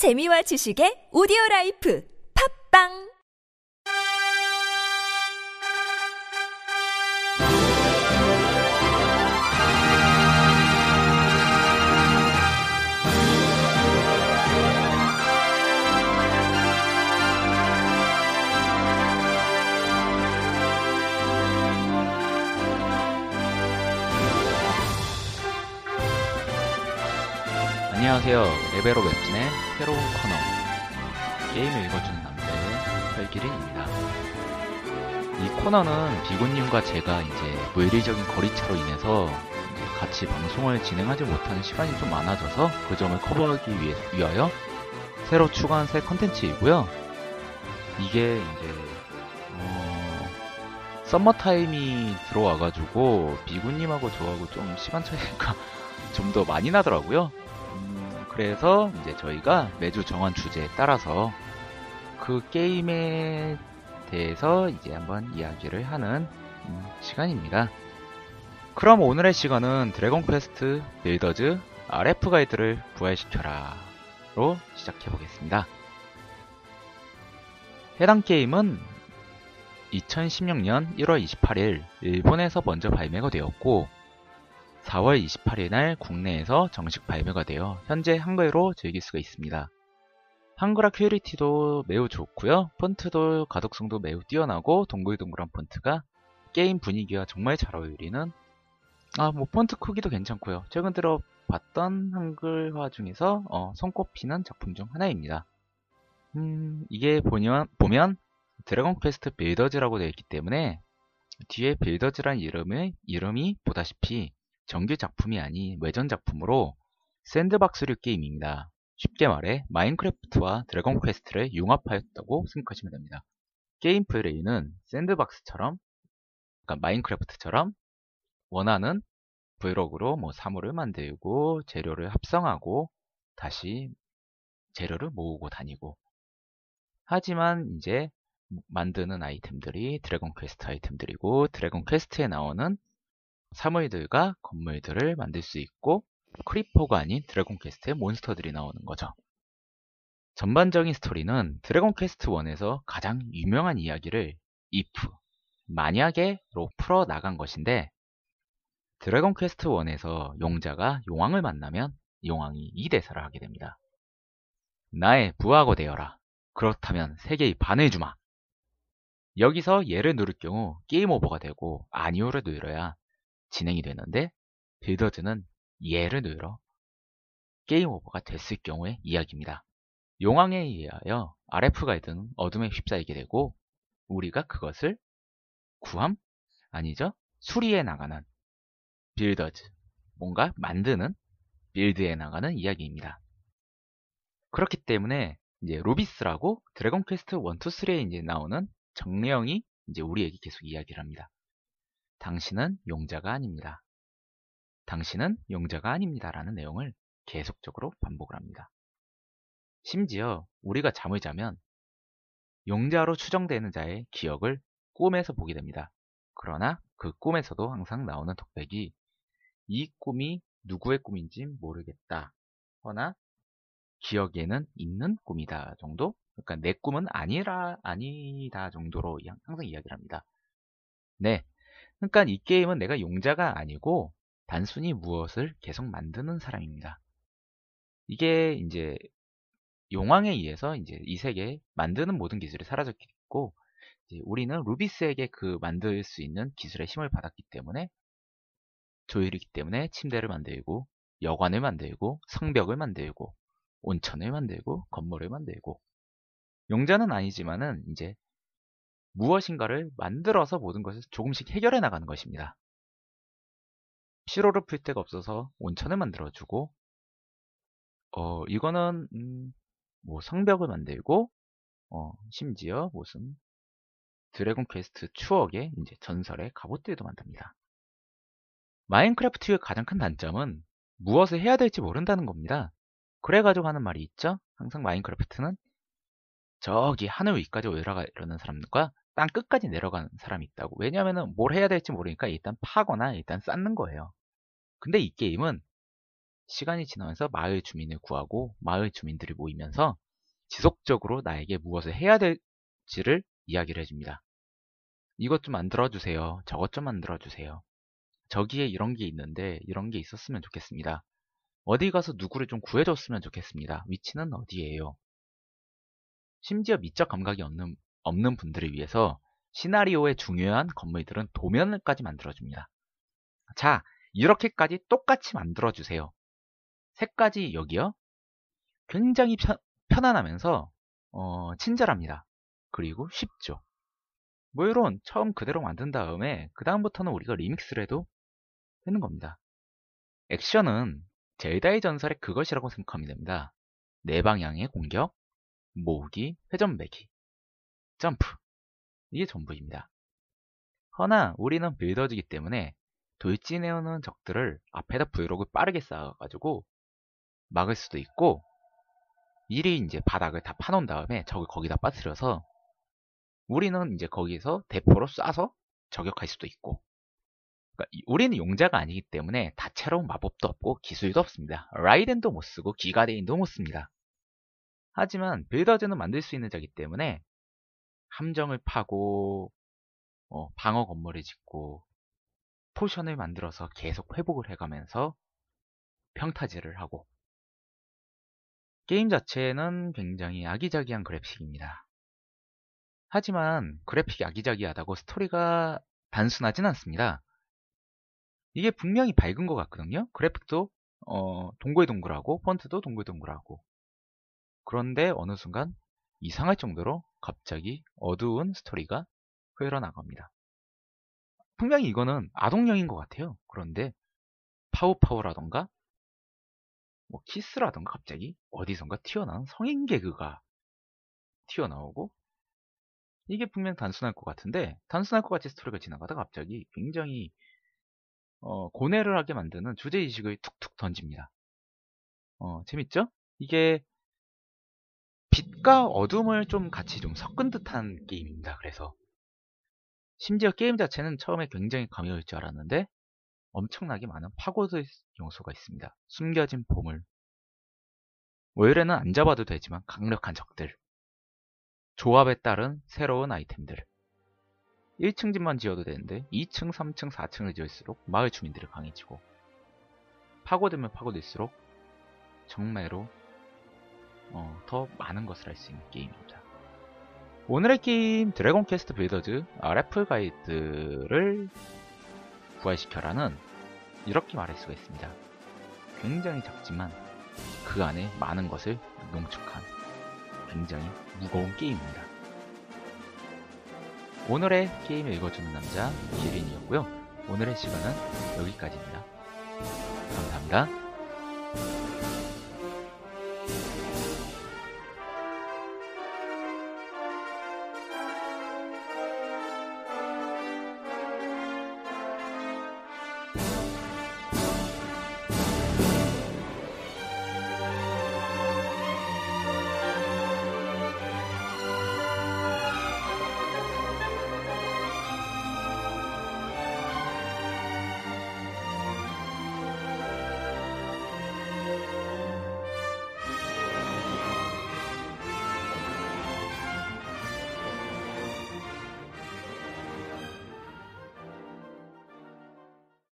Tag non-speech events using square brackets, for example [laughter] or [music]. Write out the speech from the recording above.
재미와 지식의 오디오 라이프. 팝빵 안녕하세요. 레벨업 웹진의 새로운 코너 게임을 읽어주는 남자의 설기린입니다. 이 코너는 비곤님과 제가 이제 물리적인 거리차로 인해서 같이 방송을 진행하지 못하는 시간이 좀 많아져서 그 점을 커버하기 위해, 위하여 새로 추가한 새 컨텐츠이고요. 이게 이제 어, 썸머 타임이 들어와가지고 비군님하고 저하고 좀 시간 차이가 [laughs] 좀 더 많이 나더라고요. 음, 그래서 이제 저희가 매주 정한 주제에 따라서 그 게임에 대해서 이제 한번 이야기를 하는 음, 시간입니다. 그럼 오늘의 시간은 드래곤 퀘스트 빌더즈 아레프갈드를 부활시켜라 로 시작해 보겠습니다. 해당 게임은 2016년 1월 28일 일본에서 먼저 발매가 되었고 4월 28일 날 국내에서 정식 발매가 되어 현재 한글로 즐길 수가 있습니다. 한글화 quality도 매우 좋고요. 폰트도 가독성도 매우 뛰어나고 동글동글한 폰트가 게임 분위기와 정말 잘 어울리는 아, 뭐 폰트 크기도 괜찮고요. 최근 들어 봤던 한글화 중에서 어, 손꼽히는 작품 중 하나입니다. 음, 이게 보면, 보면 드래곤 퀘스트 빌더즈라고 되어 있기 때문에 뒤에 빌더즈란 이름의, 이름이 보다시피 정규 작품이 아닌 외전 작품으로 샌드박스류 게임입니다. 쉽게 말해 마인크래프트와 드래곤 퀘스트를 융합하였다고 생각하시면 됩니다. 게임 플레이는 샌드박스처럼 그러니까 마인크래프트처럼 원하는 블록으로 뭐 사물을 만들고 재료를 합성하고 다시 재료를 모으고 다니고 하지만 이제 만드는 아이템들이 드래곤 퀘스트 아이템들이고 드래곤 퀘스트에 나오는 사물들과 건물들을 만들 수 있고 크리퍼가 아닌 드래곤 퀘스트의 몬스터들이 나오는 거죠. 전반적인 스토리는 드래곤 퀘스트 1에서 가장 유명한 이야기를 if, 만약에로 풀어 나간 것인데 드래곤 퀘스트 1에서 용자가 용왕을 만나면 용왕이 이 대사를 하게 됩니다. 나의 부하고 되어라. 그렇다면 세계의 반을 주마. 여기서 얘를 누를 경우 게임 오버가 되고 아니오를 눌러야 진행이 되는데 빌더즈는 얘를 눌러 게임 오버가 됐을 경우의 이야기입니다. 용왕에 의하여 RF 가이드는 어둠에 휩싸이게 되고 우리가 그것을 구함? 아니죠? 수리해 나가는 빌더즈 뭔가 만드는 build해 나가는 이야기입니다. 그렇기 때문에 이제 루비스라고 드래곤 퀘스트 1, 2, 3에 이제 나오는 정령이 이제 우리에게 계속 이야기를 합니다. 당신은 용자가 아닙니다. 당신은 용자가 아닙니다. 라는 내용을 계속적으로 반복을 합니다. 심지어 우리가 잠을 자면 용자로 추정되는 자의 기억을 꿈에서 보게 됩니다. 그러나 그 꿈에서도 항상 나오는 덕백이 이 꿈이 누구의 꿈인지 모르겠다. 허나 기억에는 있는 꿈이다 정도? 그러니까 내 꿈은 아니라 아니다 정도로 항상 이야기를 합니다. 네. 그러니까 이 게임은 내가 용자가 아니고 단순히 무엇을 계속 만드는 사람입니다. 이게 이제 용왕에 의해서 이제 이 세계에 만드는 모든 기술이 사라졌고 우리는 루비스에게 그 만들 수 있는 기술의 힘을 받았기 때문에 조율이기 때문에 침대를 만들고 여관을 만들고 성벽을 만들고 온천을 만들고 건물을 만들고 용자는 아니지만은 이제 무엇인가를 만들어서 모든 것을 조금씩 해결해 나가는 것입니다. 피로를 풀 데가 없어서 온천을 만들어주고 어 이거는 음, 뭐 성벽을 만들고 어 심지어 무슨 드래곤 퀘스트 추억의 이제 전설의 갑옷들도 만듭니다. 마인크래프트의 가장 큰 단점은 무엇을 해야 될지 모른다는 겁니다. 그래가지고 하는 말이 있죠. 항상 마인크래프트는 저기 하늘 위까지 올라가려는 사람과 땅 끝까지 내려가는 사람이 있다고. 왜냐하면 뭘 해야 될지 모르니까 일단 파거나 일단 쌓는 거예요. 근데 이 게임은 시간이 지나면서 마을 주민을 구하고 마을 주민들이 모이면서 지속적으로 나에게 무엇을 해야 될지를 이야기를 해줍니다. 이것 좀 만들어주세요. 저것 좀 만들어주세요. 저기에 이런 게 있는데 이런 게 있었으면 좋겠습니다. 어디 가서 누구를 좀 구해줬으면 좋겠습니다. 위치는 어디예요? 심지어 미적 감각이 없는, 없는 분들을 위해서 시나리오의 중요한 건물들은 도면을까지 만들어줍니다. 자, 이렇게까지 똑같이 만들어주세요. 색까지 여기요. 굉장히 편, 편안하면서 어, 친절합니다. 그리고 쉽죠. 뭐 이런 처음 그대로 만든 다음에 그 다음부터는 우리가 리믹스를 해도 되는 겁니다. 액션은 젤다의 전설의 그것이라고 생각하면 됩니다. 네 방향의 공격, 모으기, 회전배기, 점프 이게 전부입니다. 허나 우리는 빌더즈이기 때문에 돌진해오는 적들을 앞에다 브이로그 빠르게 쌓아가지고 막을 수도 있고 미리 이제 바닥을 다 파놓은 다음에 적을 거기다 빠뜨려서 우리는 이제 거기서 대포로 쏴서 저격할 수도 있고 그러니까 우리는 용자가 아니기 때문에 다채로운 마법도 없고 기술도 없습니다. 라이덴도 못 쓰고 기가데인도 못 씁니다. 하지만 빌더즈는 만들 수 있는 자이기 때문에 함정을 파고 어, 방어 건물을 짓고 potion을 만들어서 계속 회복을 해가면서 평타지를 하고 게임 자체는 굉장히 아기자기한 그래픽입니다. 하지만 그래픽이 아기자기하다고 스토리가 단순하진 않습니다. 이게 분명히 밝은 것 같거든요. 그래픽도 어, 동글동글하고 폰트도 동글동글하고 그런데 어느 순간 이상할 정도로 갑자기 어두운 스토리가 흘러나갑니다. 분명히 이거는 아동용인 것 같아요. 그런데 파우파우라던가 뭐 키스라던가 갑자기 어디선가 튀어나온 성인 개그가 튀어나오고 이게 분명 단순할 것 같은데 단순할 것 같이 스토리가 지나가다가 갑자기 굉장히 어, 고뇌를 하게 만드는 주제의식을 툭툭 던집니다. 어, 재밌죠? 이게 빛과 어둠을 좀 같이 좀 섞은 듯한 게임입니다. 그래서 심지어 게임 자체는 처음에 굉장히 가벼울 줄 알았는데 엄청나게 많은 파고드 요소가 있습니다. 숨겨진 보물. 월요일에는 안 잡아도 되지만 강력한 적들. 조합에 따른 새로운 아이템들. 1층 집만 지어도 되는데 2층, 3층, 4층을 지을수록 마을 주민들이 강해지고 파고들면 파고들수록 정말로 어, 더 많은 것을 할 수 있는 게임입니다. 오늘의 게임 드래곤 퀘스트 빌더즈 아레프갈드를 부활시켜라는 이렇게 말할 수가 있습니다. 굉장히 작지만 그 안에 많은 것을 농축한 굉장히 무거운 게임입니다. 오늘의 게임을 읽어주는 남자 이혜린이었고요. 오늘의 시간은 여기까지입니다. 감사합니다.